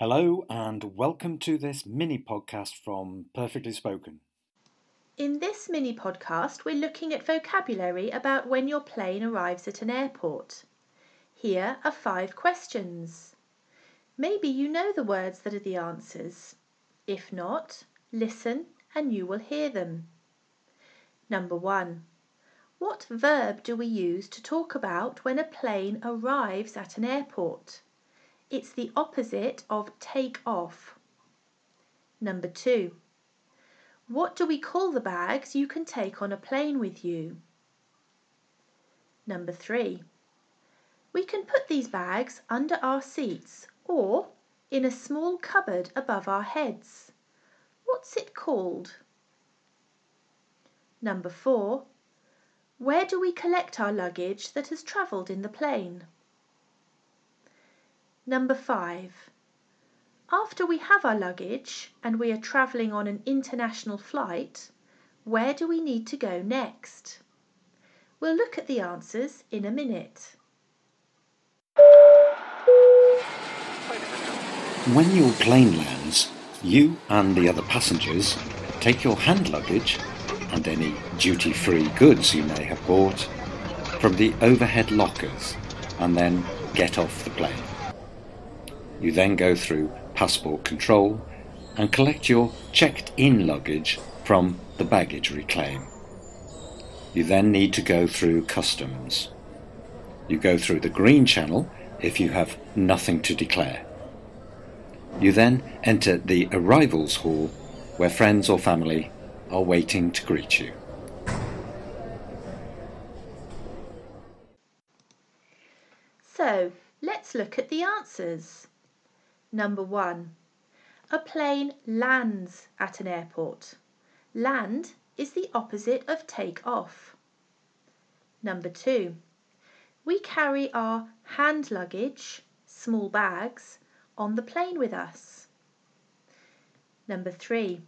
Hello, and welcome to this mini podcast from Perfectly Spoken. In this mini podcast, we're looking at vocabulary about when your plane arrives at an airport. Here are five questions. Maybe you know the words that are the answers. If not, listen and you will hear them. Number one. What verb do we use to talk about when a plane arrives at an airport? It's the opposite of take off. Number two. What do we call the bags you can take on a plane with you? Number three. We can put these bags under our seats or in a small cupboard above our heads. What's it called? Number four. Where do we collect our luggage that has travelled in the plane? Number five. After we have our luggage and we are travelling on an international flight, where do we need to go next? We'll look at the answers in a minute. When your plane lands, you and the other passengers take your hand luggage and any duty free goods you may have bought from the overhead lockers and then get off the plane. You then go through passport control and collect your checked in luggage from the baggage reclaim. You then need to go through customs. You go through the green channel if you have nothing to declare. You then enter the arrivals hall where friends or family are waiting to greet you. So let's look at the answers. Number one, a plane lands at an airport. Land is the opposite of take off. Number two, we carry our hand luggage, small bags, on the plane with us. Number three,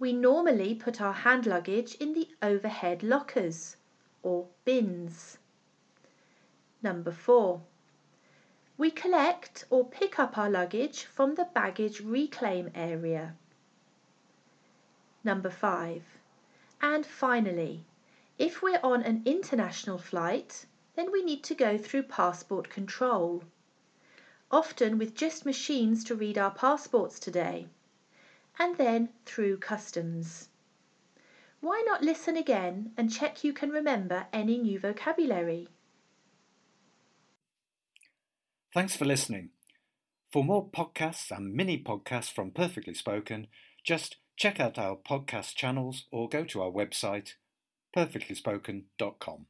we normally put our hand luggage in the overhead lockers or bins. Number four, we collect or pick up our luggage from the baggage reclaim area. Number five. And finally, if we're on an international flight, then we need to go through passport control. Often with just machines to read our passports today. And then through customs. Why not listen again and check you can remember any new vocabulary? Thanks for listening. For more podcasts and mini podcasts from Perfectly Spoken, just check out our podcast channels or go to our website perfectlyspoken.com.